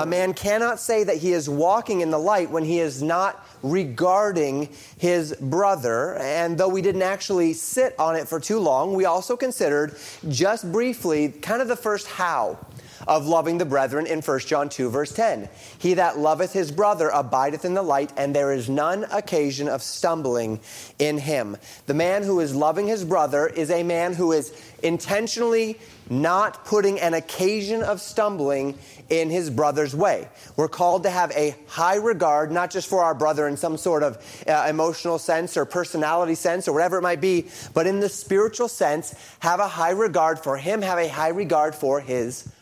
A man cannot say that he is walking in the light when he is not regarding his brother. And though we didn't actually sit on it for too long, we also considered just briefly kind of the first how of loving the brethren in 1 John 2, verse 10. He that loveth his brother abideth in the light, and there is none occasion of stumbling in him. The man who is loving his brother is a man who is intentionally not putting an occasion of stumbling in his brother's way. We're called to have a high regard, not just for our brother in some sort of uh, emotional sense or personality sense or whatever it might be, but in the spiritual sense, have a high regard for him, have a high regard for his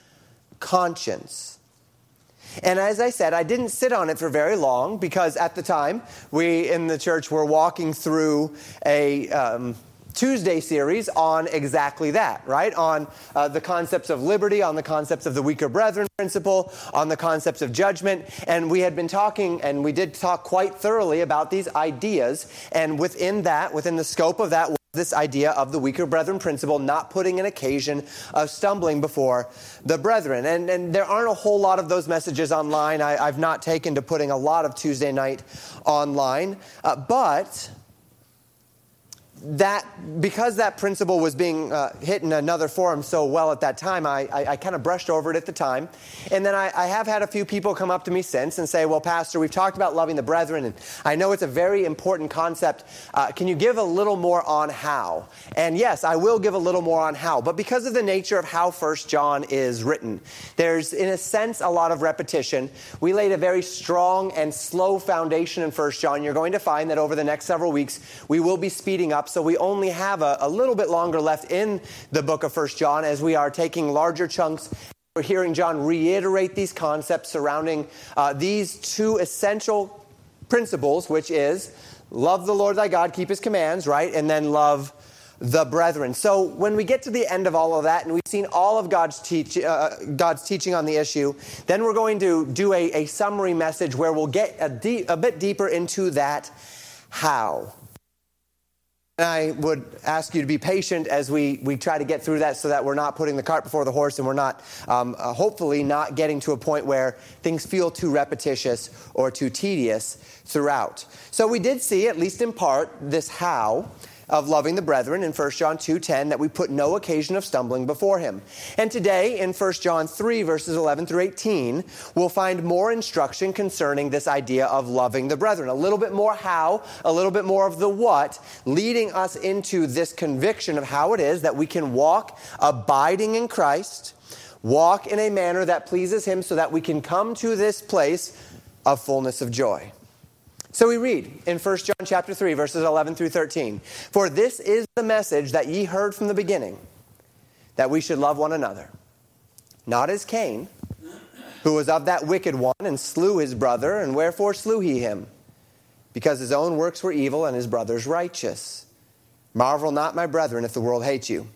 conscience. And as I said, I didn't sit on it for very long because at the time we in the church were walking through a um, Tuesday series on exactly that, right? On uh, the concepts of liberty, on the concepts of the weaker brethren principle, on the concepts of judgment. And we had been talking, and we did talk quite thoroughly about these ideas. And within that, within the scope of that, this idea of the weaker brethren principle, not putting an occasion of stumbling before the brethren. And, and there aren't a whole lot of those messages online. I, have not taken to putting a lot of Tuesday night online. Uh, but that because that principle was being uh, hit in another forum so well at that time, I, I, I kind of brushed over it at the time. And then I, I, have had a few people come up to me since and say, Well, Pastor, we've talked about loving the brethren, and I know it's a very important concept. Uh, can you give a little more on how? And yes, I will give a little more on how. But because of the nature of how First John is written, there's, in a sense, a lot of repetition. We laid a very strong and slow foundation in First John. You're going to find that over the next several weeks, we will be speeding up so we only have a, a little bit longer left in the book of First John as we are taking larger chunks we're hearing John reiterate these concepts surrounding uh, these two essential principles, which is love the Lord thy God, keep his commands, right? And then love the brethren. So when we get to the end of all of that, and we've seen all of God's, teach, uh, God's teaching on the issue, then we're going to do a, a summary message where we'll get a, deep, a bit deeper into that how. And I would ask you to be patient as we, we try to get through that so that we're not putting the cart before the horse and we're not, um, uh, hopefully, not getting to a point where things feel too repetitious or too tedious throughout. So we did see, at least in part, this how of loving the brethren in 1 John 2:10 that we put no occasion of stumbling before him. And today in 1 John 3 verses 11 through 18, we'll find more instruction concerning this idea of loving the brethren. A little bit more how, a little bit more of the what, leading us into this conviction of how it is that we can walk abiding in Christ, walk in a manner that pleases him so that we can come to this place of fullness of joy. So we read in 1 John chapter 3 verses 11 through 13, "For this is the message that ye heard from the beginning, that we should love one another, not as Cain, who was of that wicked one and slew his brother, and wherefore slew he him? Because his own works were evil and his brother's righteous. Marvel not, my brethren, if the world hates you."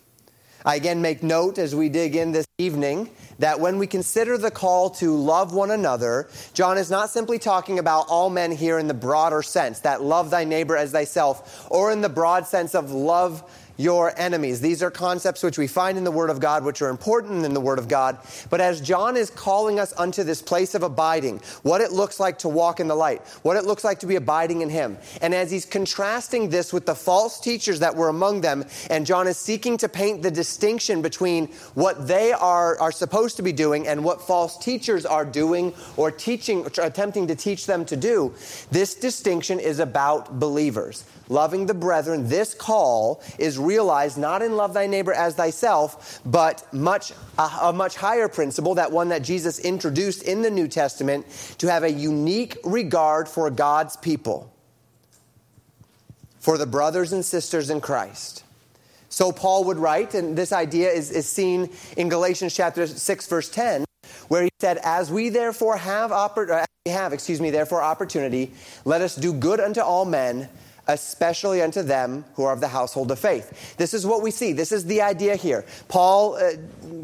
I again make note as we dig in this evening that when we consider the call to love one another, John is not simply talking about all men here in the broader sense, that love thy neighbor as thyself, or in the broad sense of love your enemies. These are concepts which we find in the Word of God, which are important in the Word of God. But as John is calling us unto this place of abiding, what it looks like to walk in the light, what it looks like to be abiding in Him, and as he's contrasting this with the false teachers that were among them, and John is seeking to paint the distinction between what they are, are supposed to be doing and what false teachers are doing or teaching, attempting to teach them to do, this distinction is about believers loving the brethren, this call is realized not in love thy neighbor as thyself, but much a, a, much higher principle, that one that Jesus introduced in the New Testament, to have a unique regard for God's people, for the brothers and sisters in Christ. So Paul would write, and this idea is, is seen in Galatians chapter 6, verse 10, where he said, As we therefore have, oppor- have excuse me, therefore opportunity, let us do good unto all men especially unto them who are of the household of faith. This is what we see. This is the idea here. Paul uh,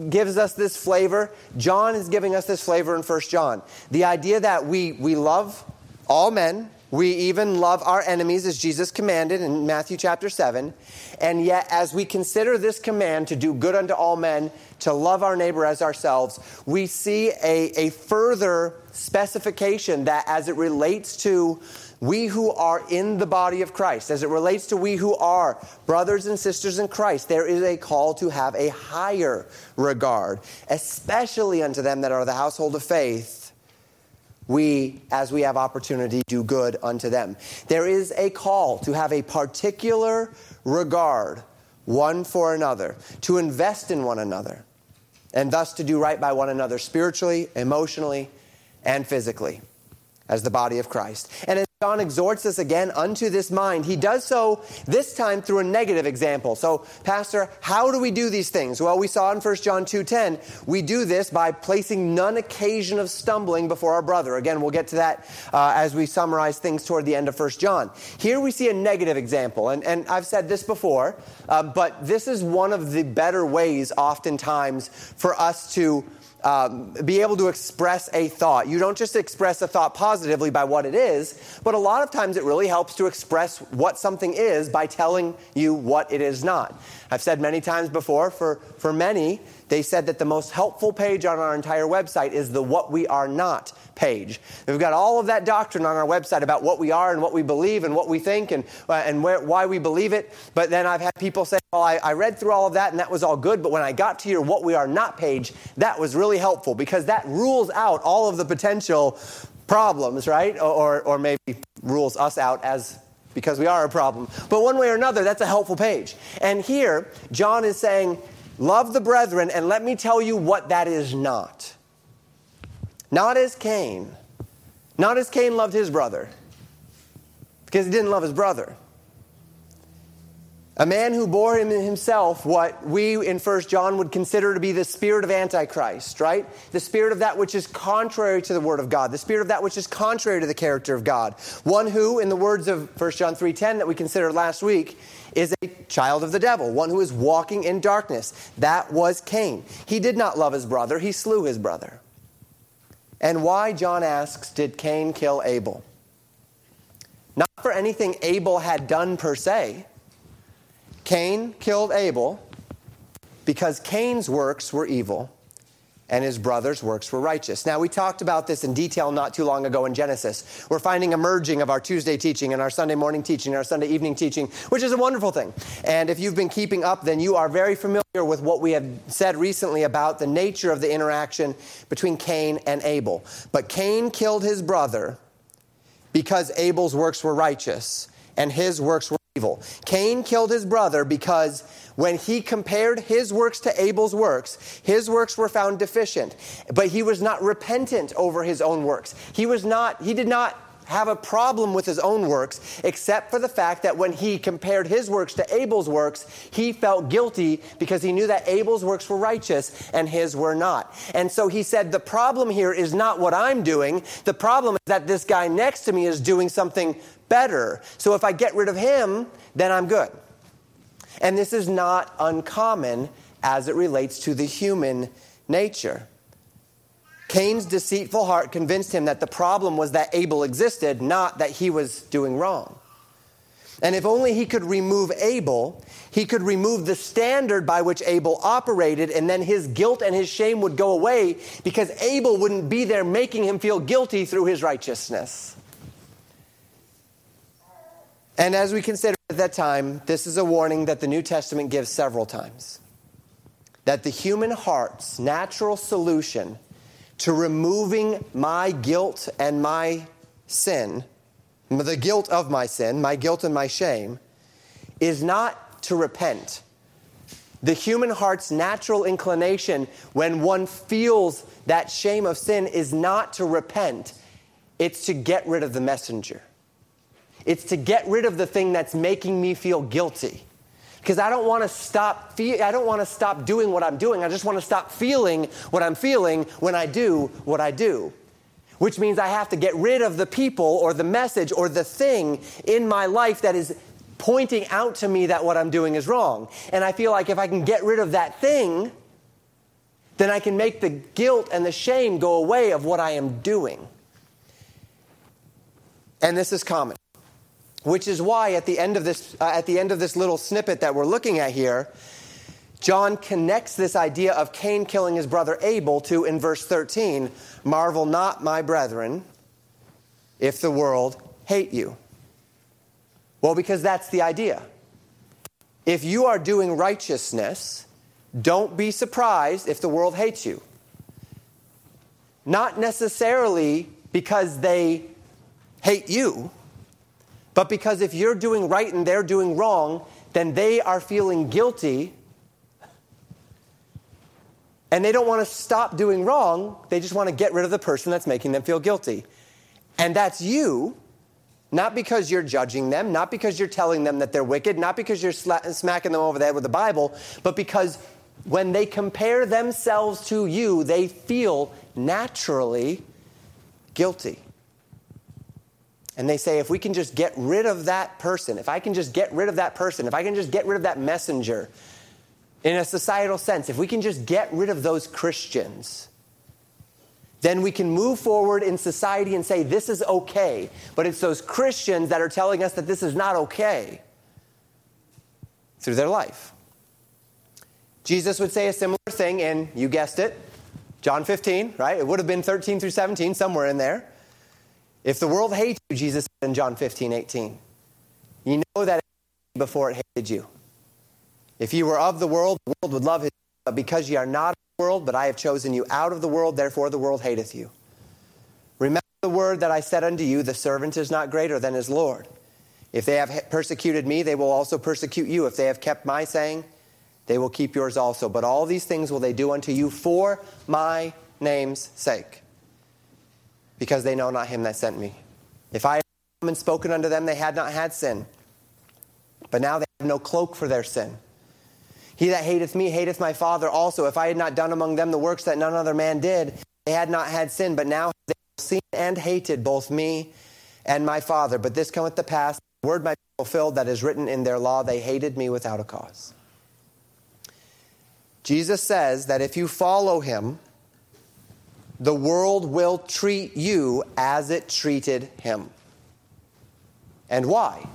gives us this flavor. John is giving us this flavor in 1 John. The idea that we, we love all men, We even love our enemies as Jesus commanded in Matthew chapter 7. And yet, as we consider this command to do good unto all men, to love our neighbor as ourselves, we see a, a further specification that as it relates to we who are in the body of Christ, as it relates to we who are brothers and sisters in Christ, there is a call to have a higher regard, especially unto them that are the household of faith we, as we have opportunity, do good unto them. There is a call to have a particular regard one for another, to invest in one another, and thus to do right by one another spiritually, emotionally, and physically as the body of Christ. And John exhorts us again unto this mind. He does so this time through a negative example. So, Pastor, how do we do these things? Well, we saw in 1 John 2:10, we do this by placing none occasion of stumbling before our brother. Again, we'll get to that uh, as we summarize things toward the end of 1 John. Here we see a negative example, and, and I've said this before, uh, but this is one of the better ways, oftentimes, for us to um, be able to express a thought. You don't just express a thought positively by what it is, but a lot of times it really helps to express what something is by telling you what it is not. I've said many times before, for, for many, they said that the most helpful page on our entire website is the What We Are Not page. We've got all of that doctrine on our website about what we are and what we believe and what we think and, uh, and where, why we believe it. But then I've had people say, well, I, I read through all of that and that was all good, but when I got to your What We Are Not page, that was really helpful because that rules out all of the potential problems, right? Or, or maybe rules us out as because we are a problem. But one way or another, that's a helpful page. And here, John is saying, Love the brethren, and let me tell you what that is not. Not as Cain. Not as Cain loved his brother, because he didn't love his brother. A man who bore in himself what we in 1 John would consider to be the spirit of Antichrist, right? The spirit of that which is contrary to the Word of God, the spirit of that which is contrary to the character of God. One who, in the words of 1 John 3.10 that we considered last week, is a child of the devil, one who is walking in darkness. That was Cain. He did not love his brother, he slew his brother. And why, John asks, did Cain kill Abel? Not for anything Abel had done per se Cain killed Abel because Cain's works were evil and his brother's works were righteous. Now, we talked about this in detail not too long ago in Genesis. We're finding a merging of our Tuesday teaching and our Sunday morning teaching, and our Sunday evening teaching, which is a wonderful thing. And if you've been keeping up, then you are very familiar with what we have said recently about the nature of the interaction between Cain and Abel. But Cain killed his brother because Abel's works were righteous and his works were evil. Cain killed his brother because when he compared his works to Abel's works, his works were found deficient, but he was not repentant over his own works. He was not he did not have a problem with his own works, except for the fact that when he compared his works to Abel's works, he felt guilty because he knew that Abel's works were righteous and his were not. And so he said, The problem here is not what I'm doing. The problem is that this guy next to me is doing something better. So if I get rid of him, then I'm good. And this is not uncommon as it relates to the human nature. Cain's deceitful heart convinced him that the problem was that Abel existed, not that he was doing wrong. And if only he could remove Abel, he could remove the standard by which Abel operated, and then his guilt and his shame would go away because Abel wouldn't be there making him feel guilty through his righteousness. And as we consider at that time, this is a warning that the New Testament gives several times that the human heart's natural solution to removing my guilt and my sin, the guilt of my sin, my guilt and my shame, is not to repent. The human heart's natural inclination when one feels that shame of sin is not to repent, it's to get rid of the messenger. It's to get rid of the thing that's making me feel guilty. Because I don't want to stop fe- I don't want to stop doing what I'm doing. I just want to stop feeling what I'm feeling when I do what I do. Which means I have to get rid of the people or the message or the thing in my life that is pointing out to me that what I'm doing is wrong. And I feel like if I can get rid of that thing, then I can make the guilt and the shame go away of what I am doing. And this is common. Which is why at the end of this, uh, at the end of this little snippet that we're looking at here, John connects this idea of Cain killing his brother Abel to, in verse 13, marvel not, my brethren, if the world hate you. Well, because that's the idea. If you are doing righteousness, don't be surprised if the world hates you. Not necessarily because they hate you, but because if you're doing right and they're doing wrong, then they are feeling guilty and they don't want to stop doing wrong. They just want to get rid of the person that's making them feel guilty. And that's you, not because you're judging them, not because you're telling them that they're wicked, not because you're smacking them over the head with the Bible, but because when they compare themselves to you, they feel naturally guilty. And they say, if we can just get rid of that person, if I can just get rid of that person, if I can just get rid of that messenger, in a societal sense, if we can just get rid of those Christians, then we can move forward in society and say, this is okay. But it's those Christians that are telling us that this is not okay through their life. Jesus would say a similar thing in, you guessed it, John 15, right? It would have been 13 through 17, somewhere in there. If the world hates you, Jesus said in John 15, 18, you know that before it hated you. If you were of the world, the world would love his, but because ye are not of the world, but I have chosen you out of the world, therefore the world hateth you. Remember the word that I said unto you, the servant is not greater than his Lord. If they have persecuted me, they will also persecute you. If they have kept my saying, they will keep yours also. But all these things will they do unto you for my name's sake, because they know not him that sent me. If I had come and spoken unto them, they had not had sin. But now they have no cloak for their sin. He that hateth me hateth my Father also. If I had not done among them the works that none other man did, they had not had sin. But now they have seen and hated both me and my Father. But this cometh to pass, the word might be fulfilled that is written in their law, they hated me without a cause. Jesus says that if you follow him, the world will treat you as it treated him. And why?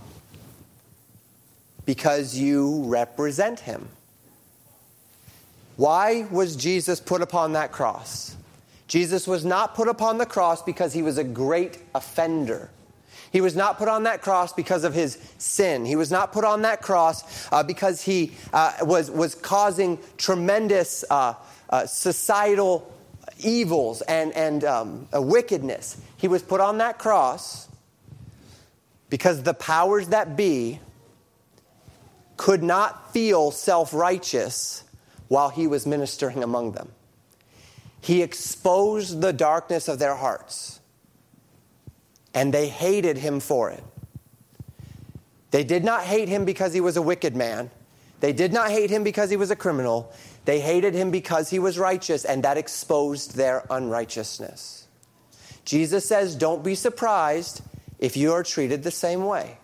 Because you represent him. Why was Jesus put upon that cross? Jesus was not put upon the cross because he was a great offender. He was not put on that cross because of his sin. He was not put on that cross uh, because he uh, was, was causing tremendous uh, uh societal evils and, and um, wickedness. He was put on that cross because the powers that be could not feel self righteous while he was ministering among them. He exposed the darkness of their hearts, and they hated him for it. They did not hate him because he was a wicked man. They did not hate him because he was a criminal. They hated him because he was righteous, and that exposed their unrighteousness. Jesus says, Don't be surprised if you are treated the same way.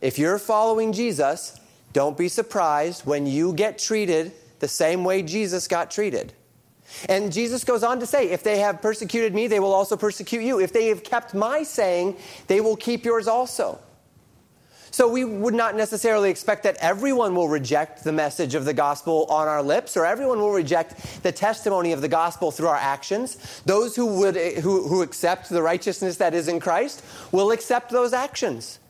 If you're following Jesus, don't be surprised when you get treated the same way Jesus got treated. And Jesus goes on to say, If they have persecuted me, they will also persecute you. If they have kept my saying, they will keep yours also. So we would not necessarily expect that everyone will reject the message of the gospel on our lips, or everyone will reject the testimony of the gospel through our actions. Those who would who, who accept the righteousness that is in Christ will accept those actions.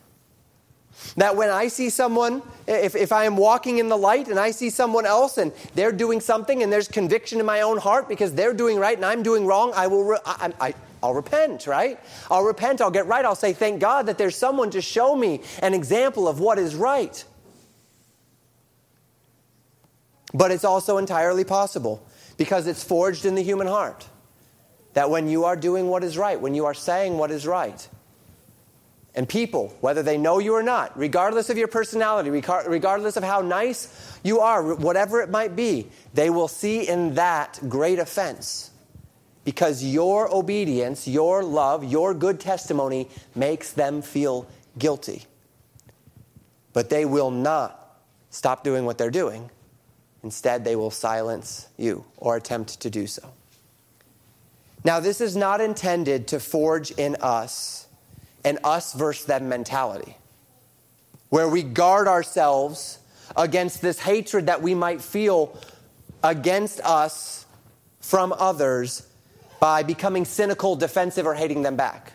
That when I see someone, if, if I am walking in the light and I see someone else and they're doing something and there's conviction in my own heart because they're doing right and I'm doing wrong, I will, re- I, I, I'll repent, right? I'll repent, I'll get right. I'll say, thank God that there's someone to show me an example of what is right. But it's also entirely possible because it's forged in the human heart that when you are doing what is right, when you are saying what is right, and people, whether they know you or not, regardless of your personality, regardless of how nice you are, whatever it might be, they will see in that great offense. Because your obedience, your love, your good testimony makes them feel guilty. But they will not stop doing what they're doing. Instead, they will silence you or attempt to do so. Now, this is not intended to forge in us an us versus them mentality, where we guard ourselves against this hatred that we might feel against us from others by becoming cynical, defensive, or hating them back.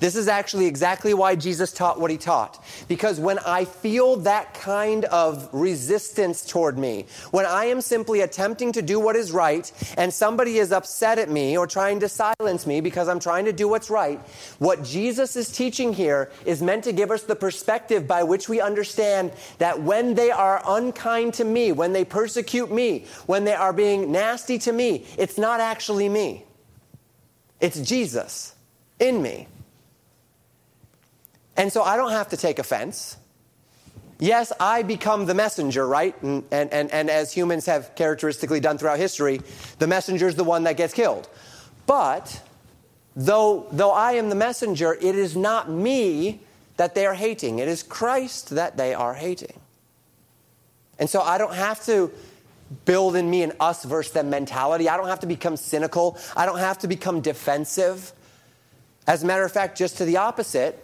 This is actually exactly why Jesus taught what he taught. Because when I feel that kind of resistance toward me, when I am simply attempting to do what is right and somebody is upset at me or trying to silence me because I'm trying to do what's right, what Jesus is teaching here is meant to give us the perspective by which we understand that when they are unkind to me, when they persecute me, when they are being nasty to me, it's not actually me. It's Jesus in me. And so I don't have to take offense. Yes, I become the messenger, right? And, and, and, and as humans have characteristically done throughout history, the messenger is the one that gets killed. But though, though I am the messenger, it is not me that they are hating, it is Christ that they are hating. And so I don't have to build in me an us versus them mentality. I don't have to become cynical. I don't have to become defensive. As a matter of fact, just to the opposite,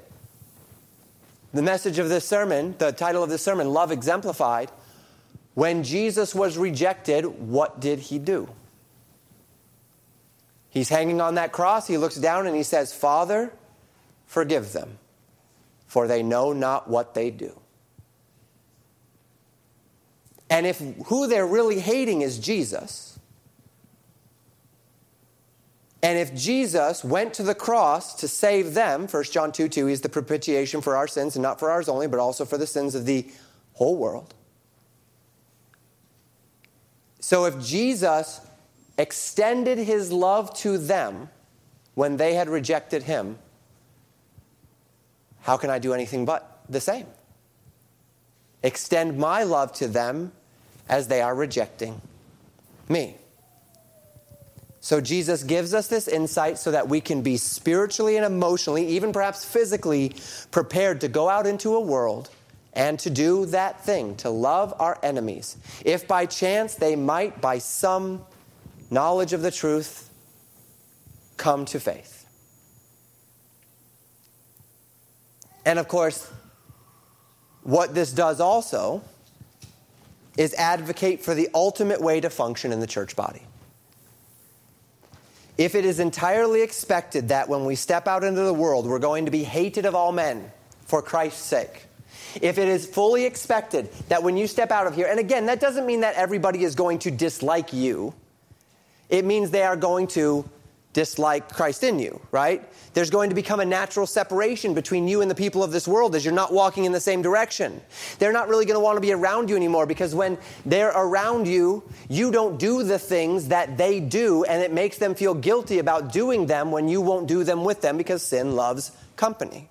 the message of this sermon, the title of this sermon, Love Exemplified, when Jesus was rejected, what did he do? He's hanging on that cross. He looks down and he says, Father, forgive them, for they know not what they do. And if who they're really hating is Jesus, and if Jesus went to the cross to save them, 1 John 2 2, he's the propitiation for our sins, and not for ours only, but also for the sins of the whole world. So if Jesus extended his love to them when they had rejected him, how can I do anything but the same? Extend my love to them as they are rejecting me. So Jesus gives us this insight so that we can be spiritually and emotionally, even perhaps physically, prepared to go out into a world and to do that thing, to love our enemies, if by chance they might, by some knowledge of the truth, come to faith. And of course, what this does also is advocate for the ultimate way to function in the church body. If it is entirely expected that when we step out into the world, we're going to be hated of all men for Christ's sake, if it is fully expected that when you step out of here, and again, that doesn't mean that everybody is going to dislike you, it means they are going to dislike Christ in you, right? There's going to become a natural separation between you and the people of this world as you're not walking in the same direction. They're not really going to want to be around you anymore because when they're around you, you don't do the things that they do, and it makes them feel guilty about doing them when you won't do them with them because sin loves company.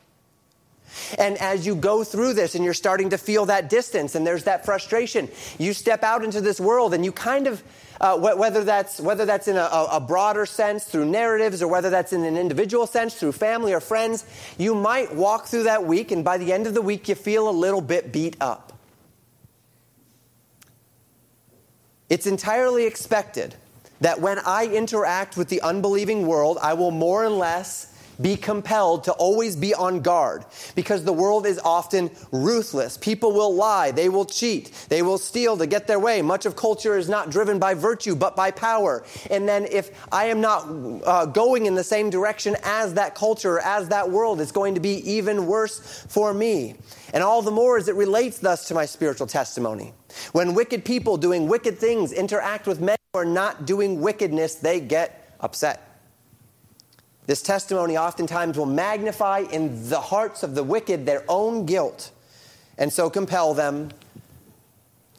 And as you go through this and you're starting to feel that distance and there's that frustration, you step out into this world and you kind of uh, wh- whether, that's, whether that's in a, a broader sense through narratives or whether that's in an individual sense through family or friends, you might walk through that week and by the end of the week you feel a little bit beat up. It's entirely expected that when I interact with the unbelieving world, I will more and less be compelled to always be on guard because the world is often ruthless. People will lie, they will cheat, they will steal to get their way. Much of culture is not driven by virtue but by power. And then if I am not uh, going in the same direction as that culture, as that world, it's going to be even worse for me. And all the more as it relates thus to my spiritual testimony. When wicked people doing wicked things interact with men who are not doing wickedness, they get upset. This testimony oftentimes will magnify in the hearts of the wicked their own guilt and so compel them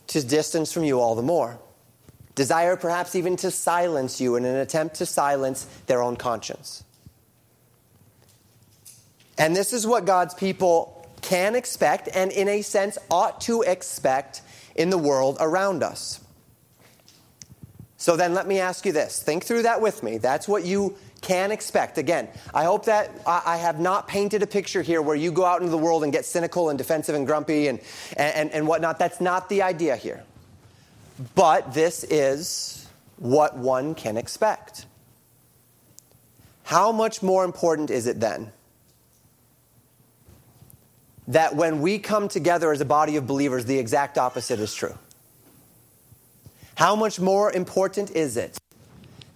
to distance from you all the more. Desire perhaps even to silence you in an attempt to silence their own conscience. And this is what God's people can expect and, in a sense, ought to expect in the world around us. So then let me ask you this. Think through that with me. That's what you can expect. Again, I hope that I have not painted a picture here where you go out into the world and get cynical and defensive and grumpy and, and, and whatnot. That's not the idea here. But this is what one can expect. How much more important is it then that when we come together as a body of believers, the exact opposite is true. How much more important is it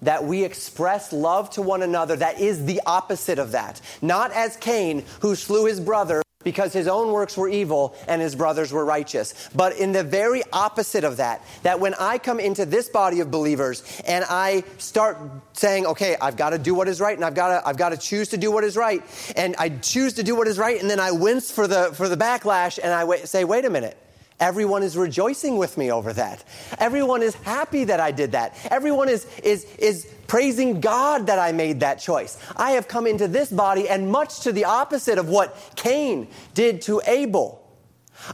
that we express love to one another that is the opposite of that? Not as Cain, who slew his brother because his own works were evil and his brothers were righteous. But in the very opposite of that, that when I come into this body of believers and I start saying, okay, I've got to do what is right and I've got to, I've got to choose to do what is right, and I choose to do what is right, and then I wince for the, for the backlash and I say, wait a minute. Everyone is rejoicing with me over that. Everyone is happy that I did that. Everyone is, is, is praising God that I made that choice. I have come into this body, and much to the opposite of what Cain did to Abel,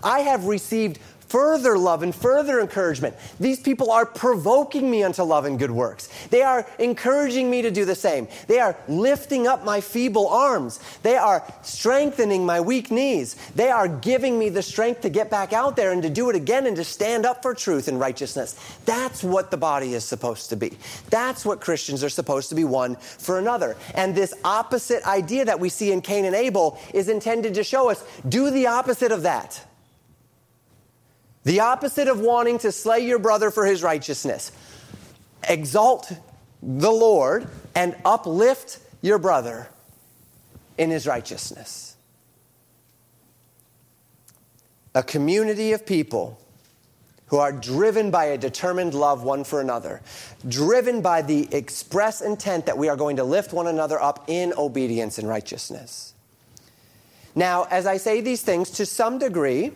I have received further love and further encouragement. These people are provoking me unto love and good works. They are encouraging me to do the same. They are lifting up my feeble arms. They are strengthening my weak knees. They are giving me the strength to get back out there and to do it again and to stand up for truth and righteousness. That's what the body is supposed to be. That's what Christians are supposed to be one for another. And this opposite idea that we see in Cain and Abel is intended to show us do the opposite of that. The opposite of wanting to slay your brother for his righteousness. Exalt the Lord and uplift your brother in his righteousness. A community of people who are driven by a determined love one for another, driven by the express intent that we are going to lift one another up in obedience and righteousness. Now, as I say these things, to some degree,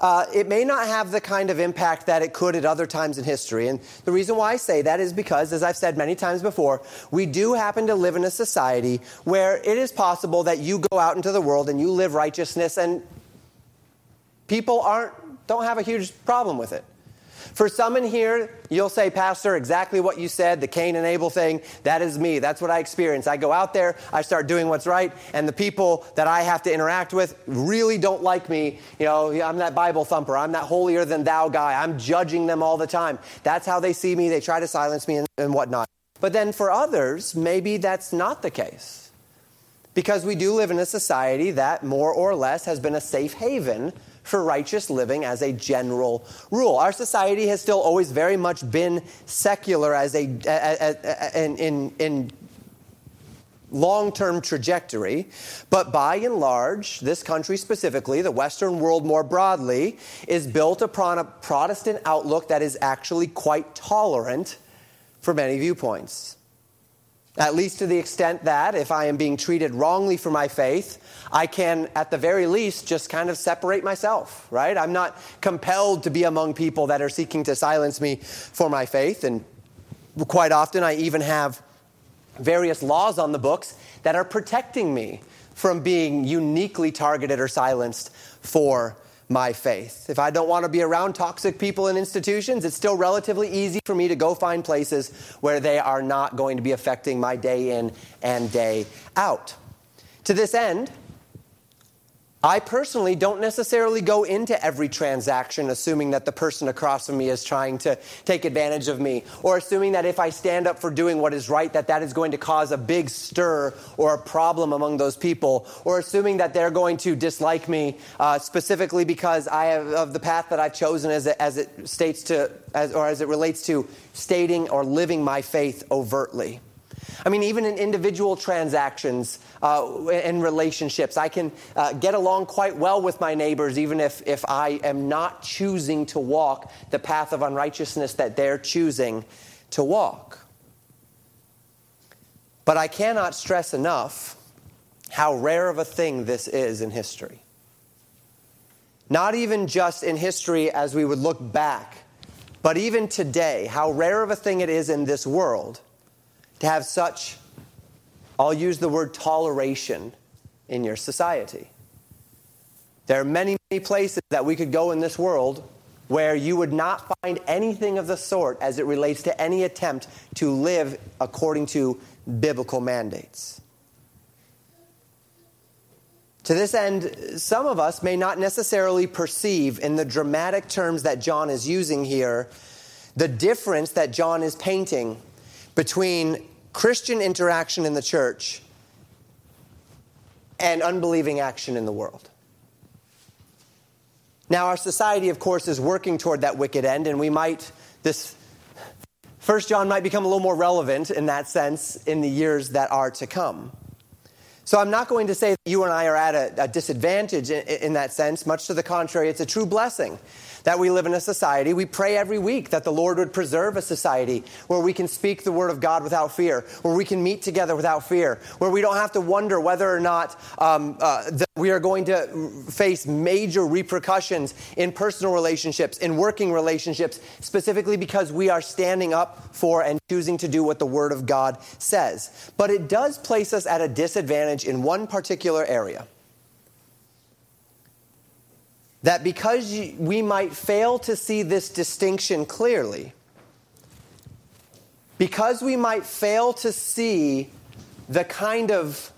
uh, it may not have the kind of impact that it could at other times in history. And the reason why I say that is because, as I've said many times before, we do happen to live in a society where it is possible that you go out into the world and you live righteousness and people aren't, don't have a huge problem with it. For some in here, you'll say, Pastor, exactly what you said, the Cain and Abel thing, that is me. That's what I experience. I go out there, I start doing what's right, and the people that I have to interact with really don't like me. You know, I'm that Bible thumper. I'm that holier than thou guy. I'm judging them all the time. That's how they see me. They try to silence me and, and whatnot. But then for others, maybe that's not the case. Because we do live in a society that more or less has been a safe haven for righteous living as a general rule. Our society has still always very much been secular as a, a, a, in, in, in long term trajectory, but by and large, this country specifically, the Western world more broadly, is built upon a Protestant outlook that is actually quite tolerant for many viewpoints. At least to the extent that if I am being treated wrongly for my faith, I can, at the very least, just kind of separate myself, right? I'm not compelled to be among people that are seeking to silence me for my faith. And quite often, I even have various laws on the books that are protecting me from being uniquely targeted or silenced for my faith. If I don't want to be around toxic people and institutions, it's still relatively easy for me to go find places where they are not going to be affecting my day in and day out. To this end, I personally don't necessarily go into every transaction assuming that the person across from me is trying to take advantage of me or assuming that if I stand up for doing what is right that that is going to cause a big stir or a problem among those people or assuming that they're going to dislike me uh, specifically because I have of the path that I've chosen as it, as it states to as, or as it relates to stating or living my faith overtly. I mean, even in individual transactions uh, and relationships, I can uh, get along quite well with my neighbors, even if, if I am not choosing to walk the path of unrighteousness that they're choosing to walk. But I cannot stress enough how rare of a thing this is in history. Not even just in history as we would look back, but even today, how rare of a thing it is in this world to have such, I'll use the word toleration in your society. There are many, many places that we could go in this world where you would not find anything of the sort as it relates to any attempt to live according to biblical mandates. To this end, some of us may not necessarily perceive in the dramatic terms that John is using here the difference that John is painting between Christian interaction in the church and unbelieving action in the world. Now, our society, of course, is working toward that wicked end, and we might, this First John might become a little more relevant in that sense in the years that are to come. So I'm not going to say that you and I are at a, a disadvantage in, in that sense. Much to the contrary, it's a true blessing that we live in a society. We pray every week that the Lord would preserve a society where we can speak the word of God without fear, where we can meet together without fear, where we don't have to wonder whether or not um, uh, that we are going to face major repercussions in personal relationships, in working relationships, specifically because we are standing up for and choosing to do what the word of God says. But it does place us at a disadvantage in one particular area that because we might fail to see this distinction clearly, because we might fail to see the kind of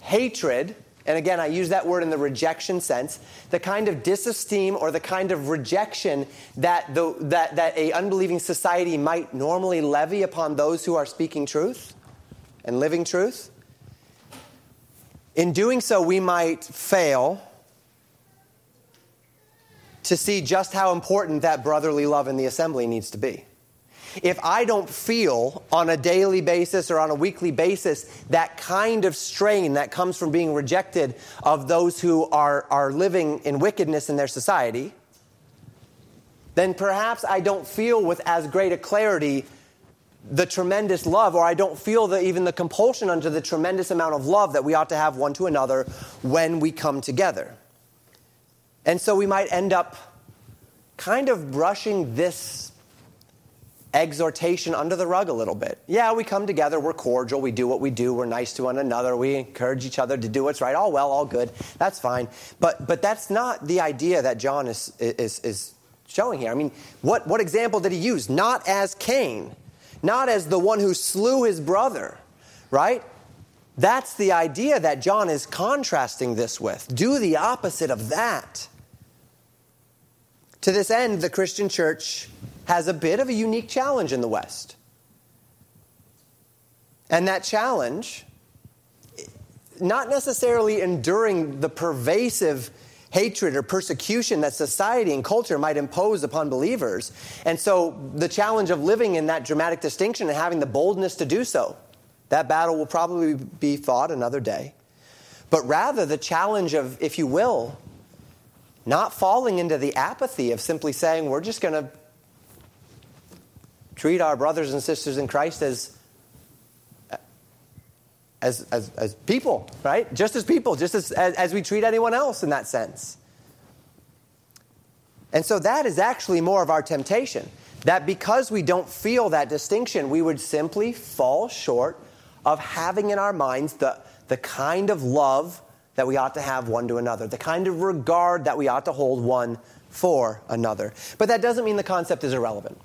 hatred, and again, I use that word in the rejection sense, the kind of disesteem or the kind of rejection that, the, that, that a unbelieving society might normally levy upon those who are speaking truth and living truth. In doing so, we might fail to see just how important that brotherly love in the assembly needs to be. If I don't feel on a daily basis or on a weekly basis that kind of strain that comes from being rejected of those who are, are living in wickedness in their society, then perhaps I don't feel with as great a clarity the tremendous love, or I don't feel the, even the compulsion under the tremendous amount of love that we ought to have one to another when we come together. And so we might end up kind of brushing this exhortation under the rug a little bit. Yeah, we come together, we're cordial, we do what we do, we're nice to one another, we encourage each other to do what's right. All well, all good. That's fine. But but that's not the idea that John is is is showing here. I mean, what what example did he use? Not as Cain, not as the one who slew his brother, right? That's the idea that John is contrasting this with. Do the opposite of that. To this end, the Christian church has a bit of a unique challenge in the West. And that challenge, not necessarily enduring the pervasive hatred or persecution that society and culture might impose upon believers. And so the challenge of living in that dramatic distinction and having the boldness to do so that battle will probably be fought another day. But rather, the challenge of, if you will, not falling into the apathy of simply saying, we're just going to treat our brothers and sisters in Christ as, as, as, as people, right? Just as people, just as, as, as we treat anyone else in that sense. And so that is actually more of our temptation. That because we don't feel that distinction, we would simply fall short of having in our minds the, the kind of love that we ought to have one to another, the kind of regard that we ought to hold one for another. But that doesn't mean the concept is irrelevant.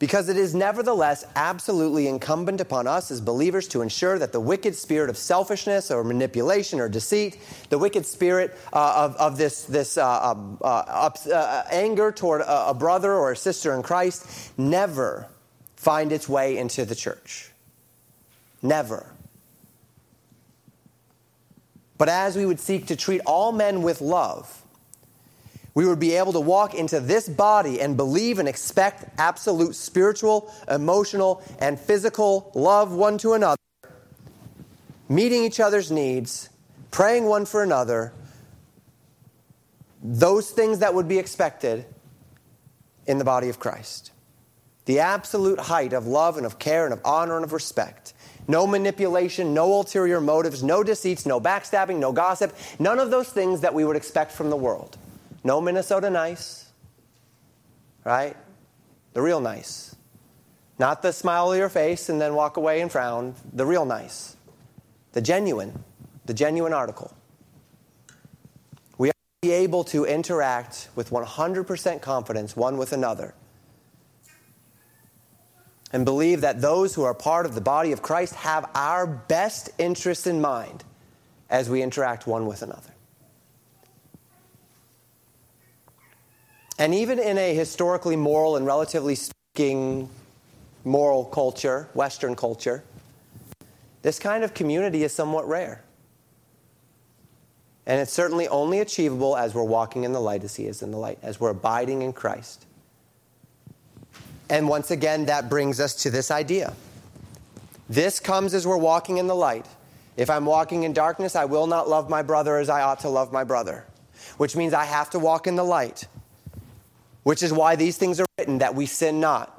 Because it is nevertheless absolutely incumbent upon us as believers to ensure that the wicked spirit of selfishness or manipulation or deceit, the wicked spirit uh, of, of this, this uh, um, uh, uh, anger toward a, a brother or a sister in Christ, never find its way into the church. Never. But as we would seek to treat all men with love, we would be able to walk into this body and believe and expect absolute spiritual, emotional, and physical love one to another, meeting each other's needs, praying one for another, those things that would be expected in the body of Christ. The absolute height of love and of care and of honor and of respect no manipulation, no ulterior motives, no deceits, no backstabbing, no gossip, none of those things that we would expect from the world. No Minnesota nice, right? The real nice. Not the smile on your face and then walk away and frown. The real nice. The genuine. The genuine article. We are able to interact with 100% confidence one with another and believe that those who are part of the body of Christ have our best interests in mind as we interact one with another. And even in a historically moral and relatively speaking moral culture, Western culture, this kind of community is somewhat rare. And it's certainly only achievable as we're walking in the light as He is in the light, as we're abiding in Christ. And once again, that brings us to this idea. This comes as we're walking in the light. If I'm walking in darkness, I will not love my brother as I ought to love my brother, which means I have to walk in the light, which is why these things are written that we sin not.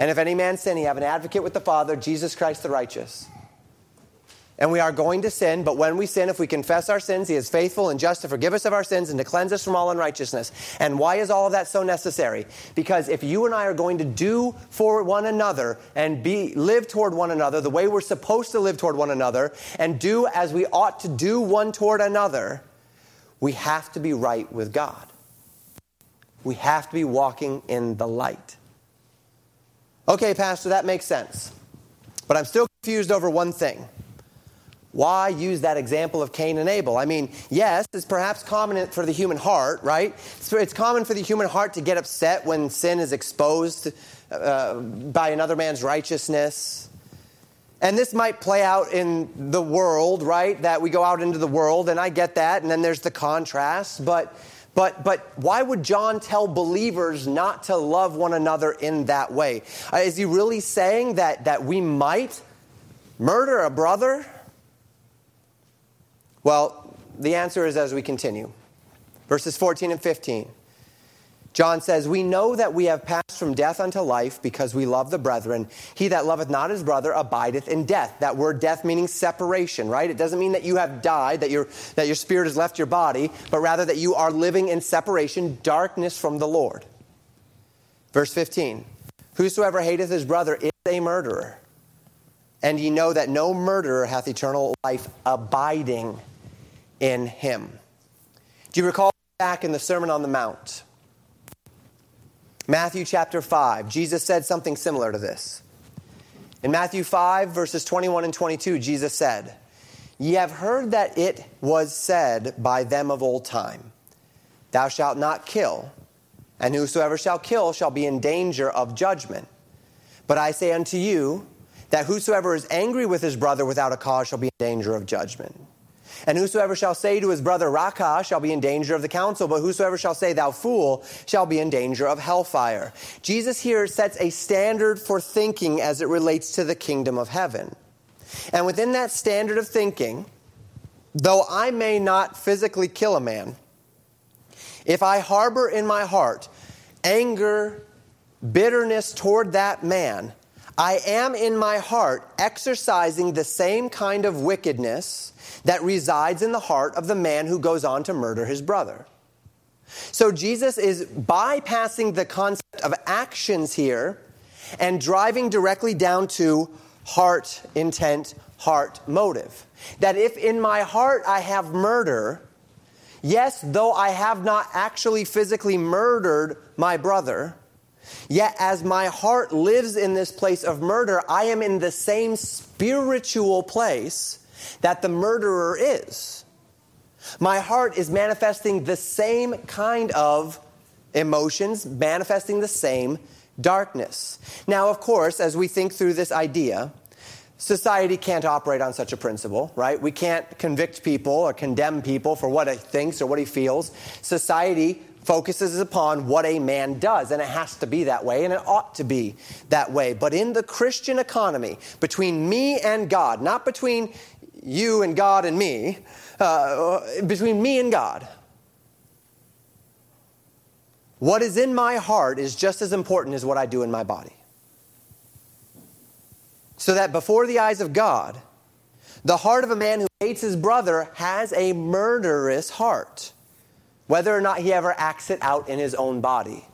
And if any man sin, he have an advocate with the Father, Jesus Christ the righteous. And we are going to sin, but when we sin, if we confess our sins, He is faithful and just to forgive us of our sins and to cleanse us from all unrighteousness. And why is all of that so necessary? Because if you and I are going to do for one another and be live toward one another the way we're supposed to live toward one another and do as we ought to do one toward another, we have to be right with God. We have to be walking in the light. Okay, Pastor, that makes sense. But I'm still confused over one thing. Why use that example of Cain and Abel? I mean, yes, it's perhaps common for the human heart, right? It's common for the human heart to get upset when sin is exposed uh, by another man's righteousness. And this might play out in the world, right? That we go out into the world, and I get that, and then there's the contrast. But, but, but why would John tell believers not to love one another in that way? Uh, is he really saying that, that we might murder a brother? Well, the answer is as we continue. Verses 14 and 15. John says, We know that we have passed from death unto life because we love the brethren. He that loveth not his brother abideth in death. That word death meaning separation, right? It doesn't mean that you have died, that, your that your spirit has left your body, but rather that you are living in separation, darkness from the Lord. Verse 15 Whosoever hateth his brother is a murderer. And ye know that no murderer hath eternal life abiding in him. Do you recall back in the Sermon on the Mount? Matthew chapter 5, Jesus said something similar to this. In Matthew 5, verses 21 and 22, Jesus said, Ye have heard that it was said by them of old time, Thou shalt not kill, and whosoever shall kill shall be in danger of judgment. But I say unto you, that whosoever is angry with his brother without a cause shall be in danger of judgment. And whosoever shall say to his brother, Raca, shall be in danger of the council, but whosoever shall say, Thou fool, shall be in danger of hellfire. Jesus here sets a standard for thinking as it relates to the kingdom of heaven. And within that standard of thinking, though I may not physically kill a man, if I harbor in my heart anger, bitterness toward that man, I am in my heart exercising the same kind of wickedness that resides in the heart of the man who goes on to murder his brother. So Jesus is bypassing the concept of actions here and driving directly down to heart intent, heart motive. That if in my heart I have murder, yes, though I have not actually physically murdered my brother, Yet, as my heart lives in this place of murder, I am in the same spiritual place that the murderer is. My heart is manifesting the same kind of emotions, manifesting the same darkness. Now, of course, as we think through this idea, society can't operate on such a principle, right? We can't convict people or condemn people for what he thinks or what he feels. Society focuses upon what a man does, and it has to be that way, and it ought to be that way. But in the Christian economy, between me and God, not between you and God and me, uh, between me and God, what is in my heart is just as important as what I do in my body. So that before the eyes of God, the heart of a man who hates his brother has a murderous heart whether or not he ever acts it out in his own body.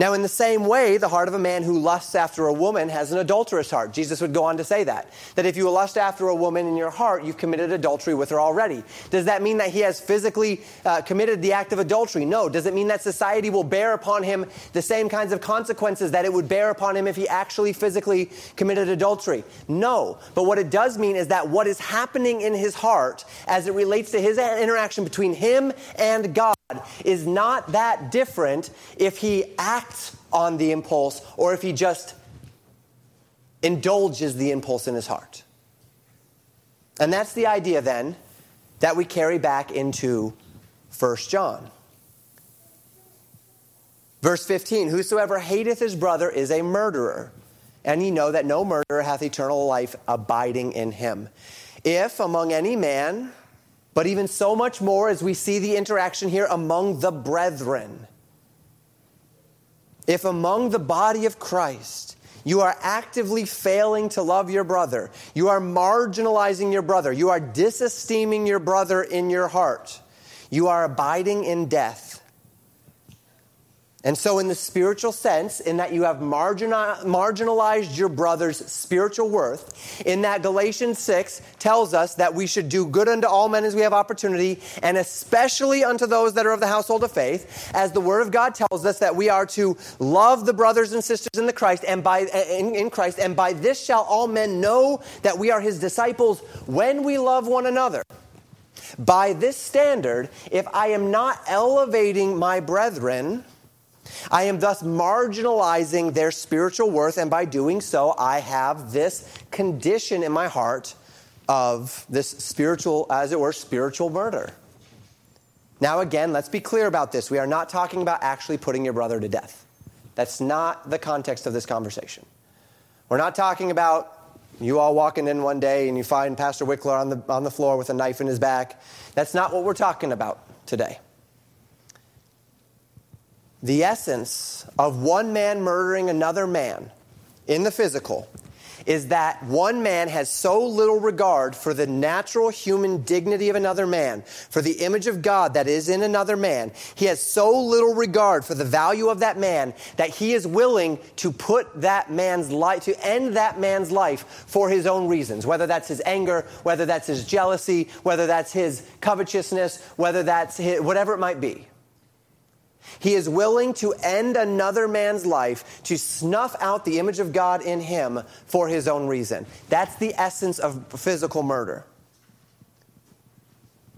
Now, in the same way, the heart of a man who lusts after a woman has an adulterous heart. Jesus would go on to say that. That if you lust after a woman in your heart, you've committed adultery with her already. Does that mean that he has physically uh, committed the act of adultery? No. Does it mean that society will bear upon him the same kinds of consequences that it would bear upon him if he actually physically committed adultery? No. But what it does mean is that what is happening in his heart as it relates to his interaction between him and God is not that different if he acts on the impulse or if he just indulges the impulse in his heart. And that's the idea then that we carry back into 1 John. Verse 15 Whosoever hateth his brother is a murderer, and ye know that no murderer hath eternal life abiding in him. If among any man, but even so much more as we see the interaction here among the brethren, if among the body of Christ, you are actively failing to love your brother, you are marginalizing your brother, you are disesteeming your brother in your heart, you are abiding in death and so, in the spiritual sense, in that you have marginalized your brother's spiritual worth, in that Galatians 6 tells us that we should do good unto all men as we have opportunity, and especially unto those that are of the household of faith, as the Word of God tells us that we are to love the brothers and sisters in the Christ, and by eh, eh, in, in Christ, and by this shall all men know that we are His disciples when we love one another. By this standard, if I am not elevating my brethren, I am thus marginalizing their spiritual worth, and by doing so, I have this condition in my heart of this spiritual, as it were, spiritual murder. Now, again, let's be clear about this. We are not talking about actually putting your brother to death. That's not the context of this conversation. We're not talking about you all walking in one day and you find Pastor Wickler on the, on the floor with a knife in his back. That's not what we're talking about today the essence of one man murdering another man in the physical is that one man has so little regard for the natural human dignity of another man, for the image of God that is in another man. He has so little regard for the value of that man that he is willing to put that man's life, to end that man's life for his own reasons, whether that's his anger, whether that's his jealousy, whether that's his covetousness, whether that's his, whatever it might be. He is willing to end another man's life to snuff out the image of God in him for his own reason. That's the essence of physical murder.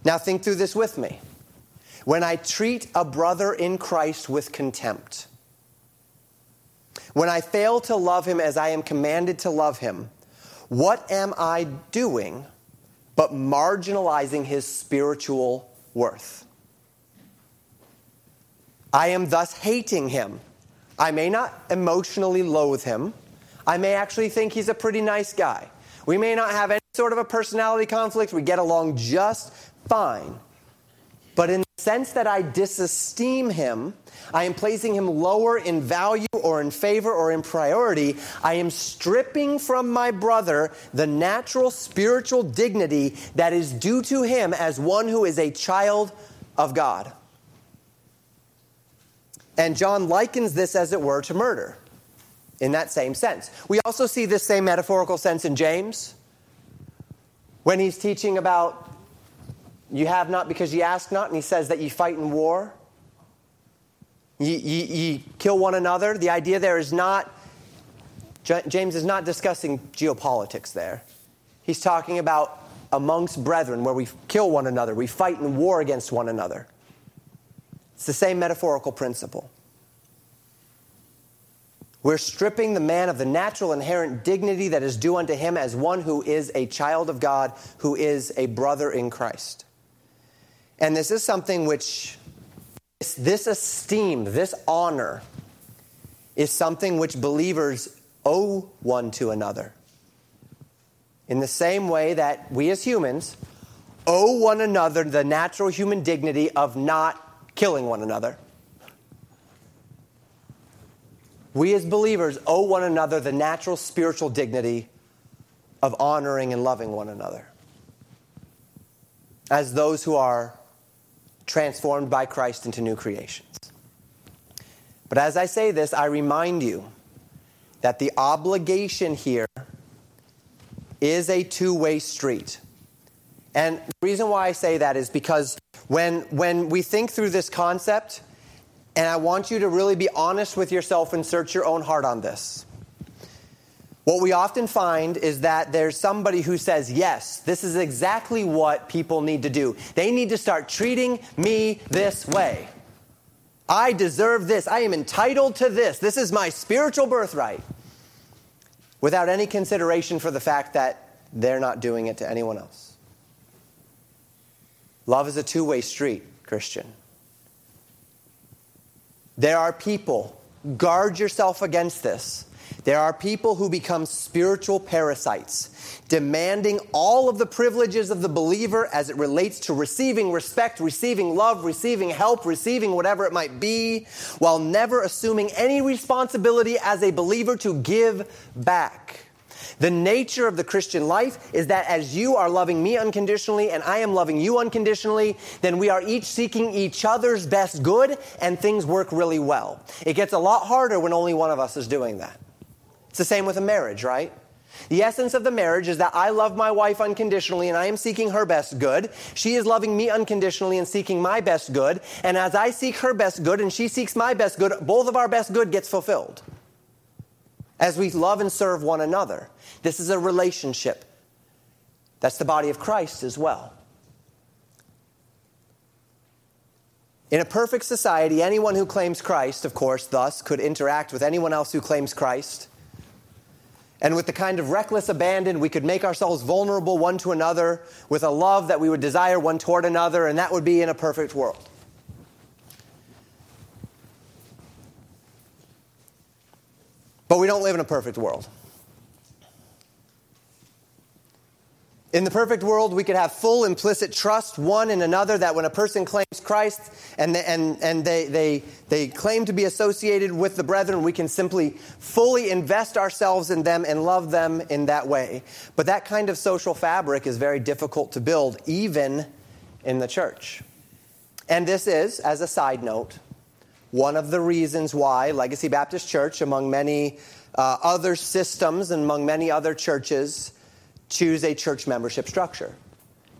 Now, think through this with me. When I treat a brother in Christ with contempt, when I fail to love him as I am commanded to love him, what am I doing but marginalizing his spiritual worth? I am thus hating him. I may not emotionally loathe him. I may actually think he's a pretty nice guy. We may not have any sort of a personality conflict. We get along just fine. But in the sense that I disesteem him, I am placing him lower in value or in favor or in priority. I am stripping from my brother the natural spiritual dignity that is due to him as one who is a child of God. And John likens this, as it were, to murder in that same sense. We also see this same metaphorical sense in James when he's teaching about you have not because you ask not, and he says that you fight in war. You, you, you kill one another. The idea there is not, James is not discussing geopolitics there. He's talking about amongst brethren where we kill one another, we fight in war against one another. It's the same metaphorical principle. We're stripping the man of the natural inherent dignity that is due unto him as one who is a child of God, who is a brother in Christ. And this is something which, this esteem, this honor, is something which believers owe one to another. In the same way that we as humans owe one another the natural human dignity of not killing one another. We as believers owe one another the natural spiritual dignity of honoring and loving one another as those who are transformed by Christ into new creations. But as I say this, I remind you that the obligation here is a two way street. And the reason why I say that is because when, when we think through this concept, and I want you to really be honest with yourself and search your own heart on this. What we often find is that there's somebody who says, Yes, this is exactly what people need to do. They need to start treating me this way. I deserve this. I am entitled to this. This is my spiritual birthright. Without any consideration for the fact that they're not doing it to anyone else. Love is a two way street, Christian. There are people, guard yourself against this. There are people who become spiritual parasites, demanding all of the privileges of the believer as it relates to receiving respect, receiving love, receiving help, receiving whatever it might be, while never assuming any responsibility as a believer to give back. The nature of the Christian life is that as you are loving me unconditionally and I am loving you unconditionally, then we are each seeking each other's best good and things work really well. It gets a lot harder when only one of us is doing that. It's the same with a marriage, right? The essence of the marriage is that I love my wife unconditionally and I am seeking her best good. She is loving me unconditionally and seeking my best good. And as I seek her best good and she seeks my best good, both of our best good gets fulfilled. As we love and serve one another. This is a relationship. That's the body of Christ as well. In a perfect society, anyone who claims Christ, of course, thus could interact with anyone else who claims Christ and with the kind of reckless abandon, we could make ourselves vulnerable one to another with a love that we would desire one toward another, and that would be in a perfect world. But we don't live in a perfect world. In the perfect world, we could have full implicit trust one in another that when a person claims Christ and, they, and, and they, they, they claim to be associated with the brethren, we can simply fully invest ourselves in them and love them in that way. But that kind of social fabric is very difficult to build, even in the church. And this is, as a side note, one of the reasons why Legacy Baptist Church, among many uh, other systems and among many other churches, choose a church membership structure.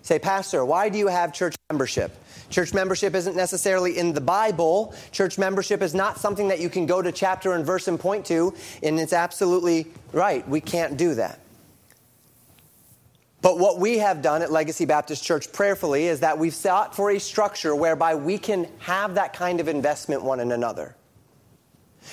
Say, Pastor, why do you have church membership? Church membership isn't necessarily in the Bible. Church membership is not something that you can go to chapter and verse and point to, and it's absolutely right. We can't do that. But what we have done at Legacy Baptist Church prayerfully is that we've sought for a structure whereby we can have that kind of investment one in another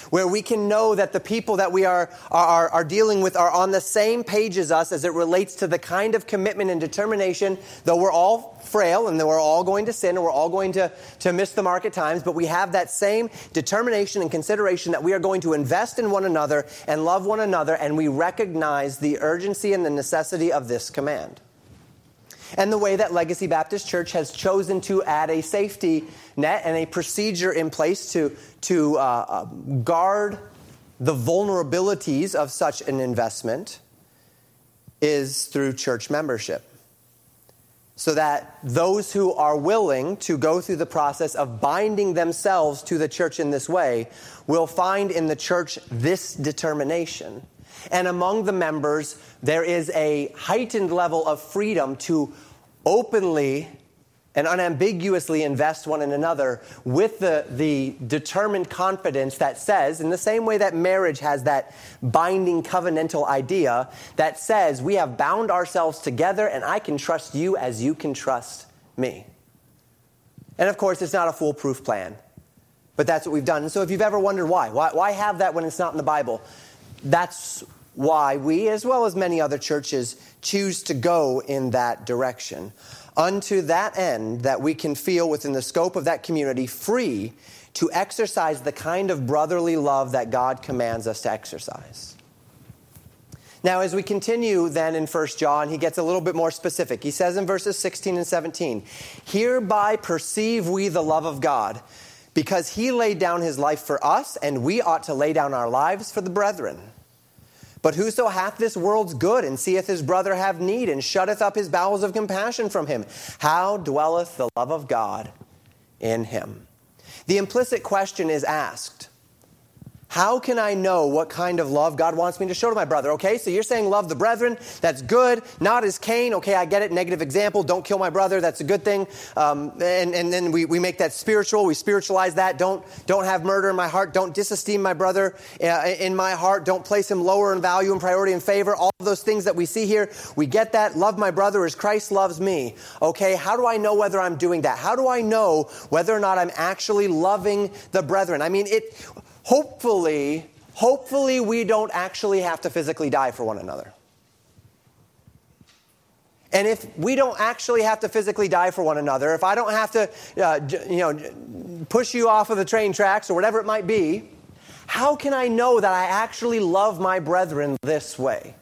where we can know that the people that we are, are, are dealing with are on the same page as us as it relates to the kind of commitment and determination, though we're all frail and we're all going to sin and we're all going to, to miss the mark at times, but we have that same determination and consideration that we are going to invest in one another and love one another, and we recognize the urgency and the necessity of this command. And the way that Legacy Baptist Church has chosen to add a safety net and a procedure in place to, to uh, uh, guard the vulnerabilities of such an investment is through church membership. So that those who are willing to go through the process of binding themselves to the church in this way will find in the church this determination. And among the members, there is a heightened level of freedom to openly and unambiguously invest one in another with the, the determined confidence that says, in the same way that marriage has that binding covenantal idea, that says, we have bound ourselves together and I can trust you as you can trust me. And of course, it's not a foolproof plan, but that's what we've done. And so if you've ever wondered why, why, why have that when it's not in the Bible? That's why we, as well as many other churches, choose to go in that direction unto that end that we can feel within the scope of that community free to exercise the kind of brotherly love that God commands us to exercise. Now, as we continue then in 1 John, he gets a little bit more specific. He says in verses 16 and 17, Hereby perceive we the love of God, because he laid down his life for us, and we ought to lay down our lives for the brethren. But whoso hath this world's good and seeth his brother have need and shutteth up his bowels of compassion from him, how dwelleth the love of God in him? The implicit question is asked how can I know what kind of love God wants me to show to my brother? Okay, so you're saying love the brethren. That's good. Not as Cain. Okay, I get it. Negative example. Don't kill my brother. That's a good thing. Um, and, and then we, we make that spiritual. We spiritualize that. Don't, don't have murder in my heart. Don't disesteem my brother uh, in my heart. Don't place him lower in value and priority and favor. All those things that we see here, we get that. Love my brother as Christ loves me. Okay, how do I know whether I'm doing that? How do I know whether or not I'm actually loving the brethren? I mean, it hopefully, hopefully we don't actually have to physically die for one another. And if we don't actually have to physically die for one another, if I don't have to, uh, you know, push you off of the train tracks or whatever it might be, how can I know that I actually love my brethren this way?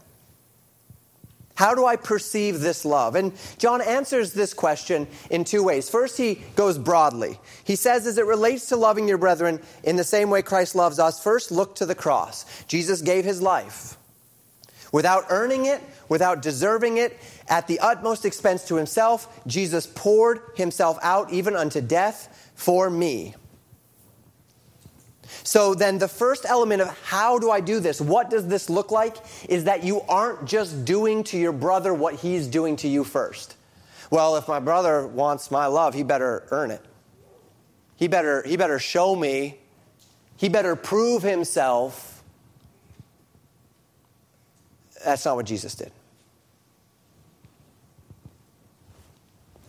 How do I perceive this love? And John answers this question in two ways. First, he goes broadly. He says, as it relates to loving your brethren in the same way Christ loves us, first look to the cross. Jesus gave his life without earning it, without deserving it, at the utmost expense to himself, Jesus poured himself out even unto death for me. So then, the first element of how do I do this? What does this look like? Is that you aren't just doing to your brother what he's doing to you first. Well, if my brother wants my love, he better earn it. He better, he better show me. He better prove himself. That's not what Jesus did.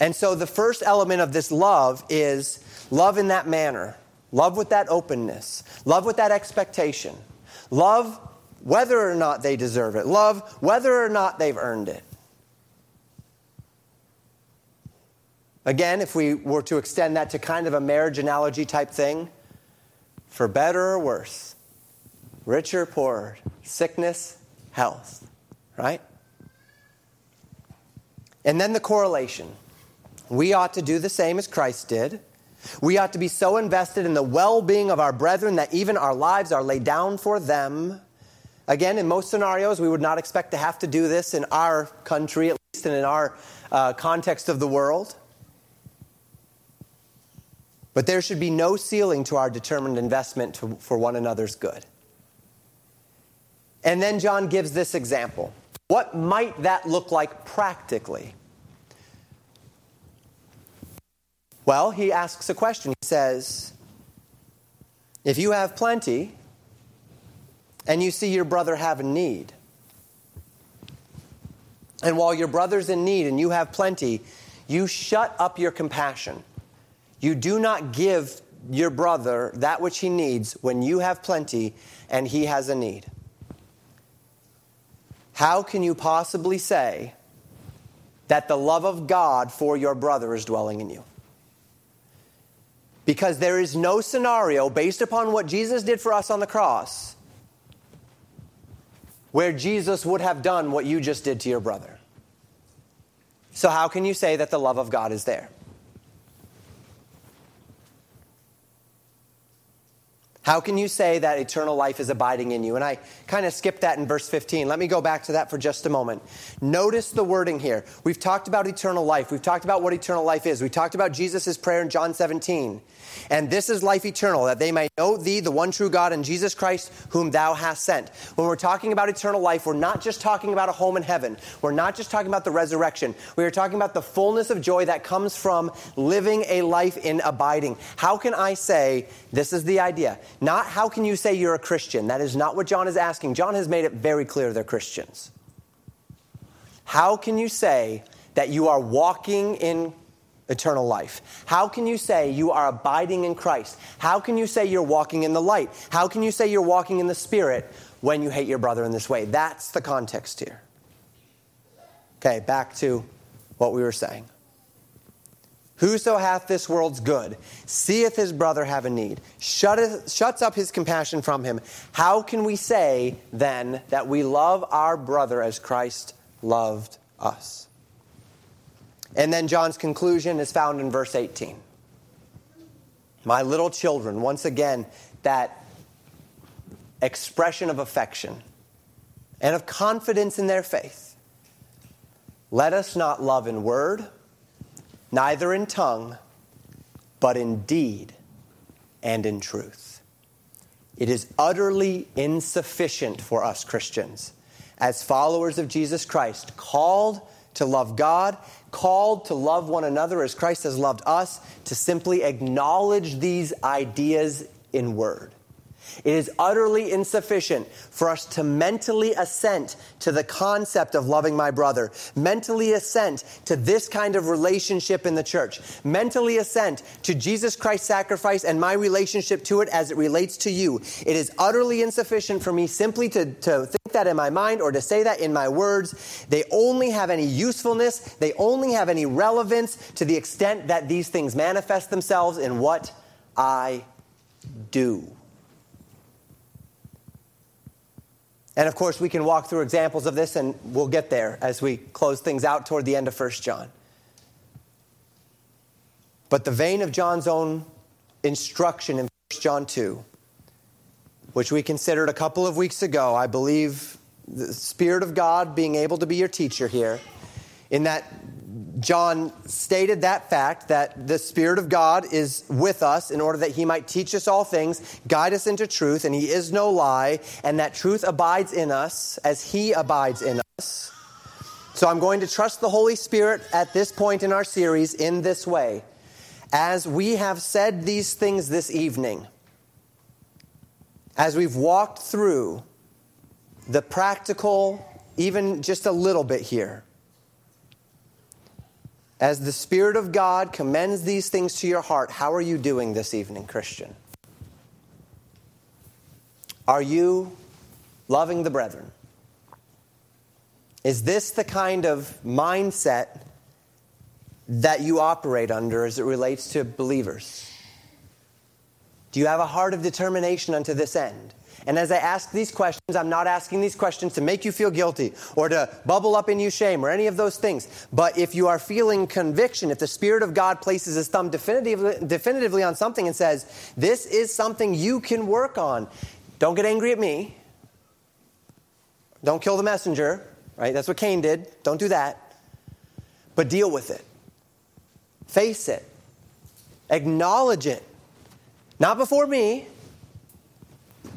And so the first element of this love is love in that manner, love with that openness, love with that expectation, love whether or not they deserve it, love whether or not they've earned it. Again, if we were to extend that to kind of a marriage analogy type thing, for better or worse, rich or poor, sickness, health, right? And then the correlation. We ought to do the same as Christ did. We ought to be so invested in the well being of our brethren that even our lives are laid down for them. Again, in most scenarios, we would not expect to have to do this in our country, at least and in our uh, context of the world. But there should be no ceiling to our determined investment to, for one another's good. And then John gives this example. What might that look like practically? Well, he asks a question. He says, If you have plenty and you see your brother have a need, and while your brother's in need and you have plenty, you shut up your compassion. You do not give your brother that which he needs when you have plenty and he has a need. How can you possibly say that the love of God for your brother is dwelling in you? Because there is no scenario based upon what Jesus did for us on the cross where Jesus would have done what you just did to your brother. So, how can you say that the love of God is there? How can you say that eternal life is abiding in you? And I kind of skipped that in verse 15. Let me go back to that for just a moment. Notice the wording here. We've talked about eternal life. We've talked about what eternal life is. We talked about Jesus' prayer in John 17. And this is life eternal, that they may know thee, the one true God, and Jesus Christ, whom thou hast sent. When we're talking about eternal life, we're not just talking about a home in heaven. We're not just talking about the resurrection. We are talking about the fullness of joy that comes from living a life in abiding. How can I say, this is the idea? Not how can you say you're a Christian? That is not what John is asking. John has made it very clear they're Christians. How can you say that you are walking in eternal life? How can you say you are abiding in Christ? How can you say you're walking in the light? How can you say you're walking in the Spirit when you hate your brother in this way? That's the context here. Okay, back to what we were saying. Whoso hath this world's good, seeth his brother have a need, shutteth, shuts up his compassion from him. How can we say then that we love our brother as Christ loved us? And then John's conclusion is found in verse 18. My little children, once again, that expression of affection and of confidence in their faith. Let us not love in word, neither in tongue, but in deed and in truth. It is utterly insufficient for us Christians, as followers of Jesus Christ, called to love God, called to love one another as Christ has loved us, to simply acknowledge these ideas in word. It is utterly insufficient for us to mentally assent to the concept of loving my brother, mentally assent to this kind of relationship in the church, mentally assent to Jesus Christ's sacrifice and my relationship to it as it relates to you. It is utterly insufficient for me simply to, to think that in my mind or to say that in my words, they only have any usefulness, they only have any relevance to the extent that these things manifest themselves in what I do. And of course, we can walk through examples of this, and we'll get there as we close things out toward the end of 1 John. But the vein of John's own instruction in 1 John 2, which we considered a couple of weeks ago, I believe the Spirit of God being able to be your teacher here, in that John stated that fact that the Spirit of God is with us in order that he might teach us all things, guide us into truth, and he is no lie, and that truth abides in us as he abides in us. So I'm going to trust the Holy Spirit at this point in our series in this way. As we have said these things this evening, as we've walked through the practical, even just a little bit here, as the Spirit of God commends these things to your heart, how are you doing this evening, Christian? Are you loving the brethren? Is this the kind of mindset that you operate under as it relates to believers? Do you have a heart of determination unto this end? And as I ask these questions, I'm not asking these questions to make you feel guilty or to bubble up in you shame or any of those things. But if you are feeling conviction, if the Spirit of God places his thumb definitively, definitively on something and says, This is something you can work on, don't get angry at me. Don't kill the messenger, right? That's what Cain did. Don't do that. But deal with it. Face it. Acknowledge it. Not before me,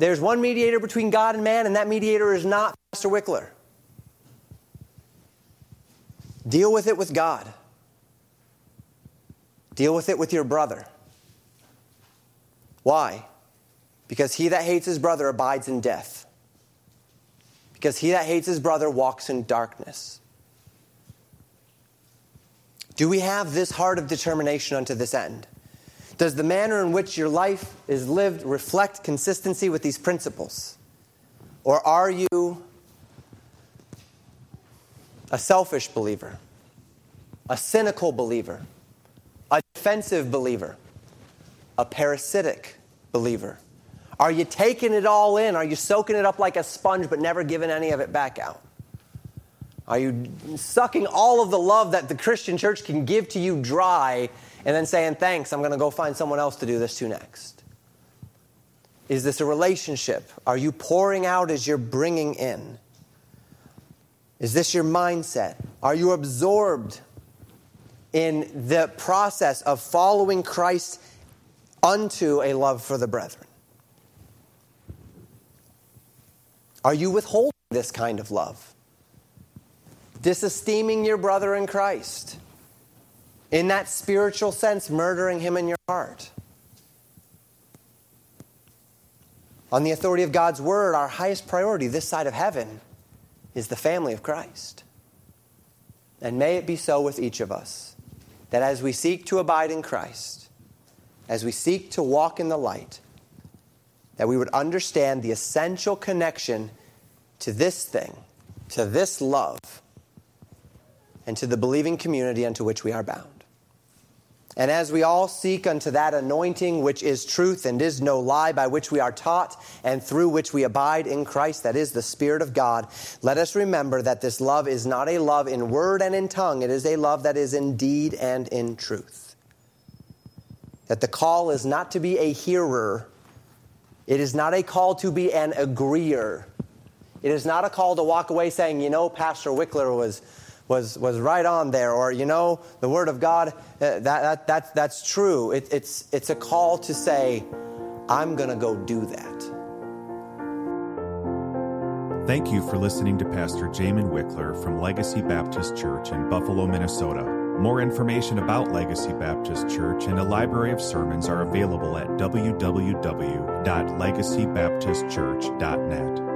there's one mediator between God and man, and that mediator is not Pastor Wickler. Deal with it with God. Deal with it with your brother. Why? Because he that hates his brother abides in death. Because he that hates his brother walks in darkness. Do we have this heart of determination unto this end? Does the manner in which your life is lived reflect consistency with these principles? Or are you a selfish believer, a cynical believer, a defensive believer, a parasitic believer? Are you taking it all in? Are you soaking it up like a sponge but never giving any of it back out? Are you sucking all of the love that the Christian church can give to you dry and then saying, thanks, I'm going to go find someone else to do this to next? Is this a relationship? Are you pouring out as you're bringing in? Is this your mindset? Are you absorbed in the process of following Christ unto a love for the brethren? Are you withholding this kind of love? Disesteeming your brother in Christ? In that spiritual sense, murdering him in your heart. On the authority of God's word, our highest priority this side of heaven is the family of Christ. And may it be so with each of us that as we seek to abide in Christ, as we seek to walk in the light, that we would understand the essential connection to this thing, to this love, and to the believing community unto which we are bound. And as we all seek unto that anointing which is truth and is no lie, by which we are taught and through which we abide in Christ, that is the Spirit of God, let us remember that this love is not a love in word and in tongue, it is a love that is in deed and in truth. That the call is not to be a hearer, it is not a call to be an agreeer. It is not a call to walk away saying, you know, Pastor Wickler was was, was right on there, or, you know, the Word of God, uh, that, that, that, that's true. It, it's, it's a call to say, I'm going to go do that. Thank you for listening to Pastor Jamin Wickler from Legacy Baptist Church in Buffalo, Minnesota. More information about Legacy Baptist Church and a library of sermons are available at www.legacybaptistchurch.net.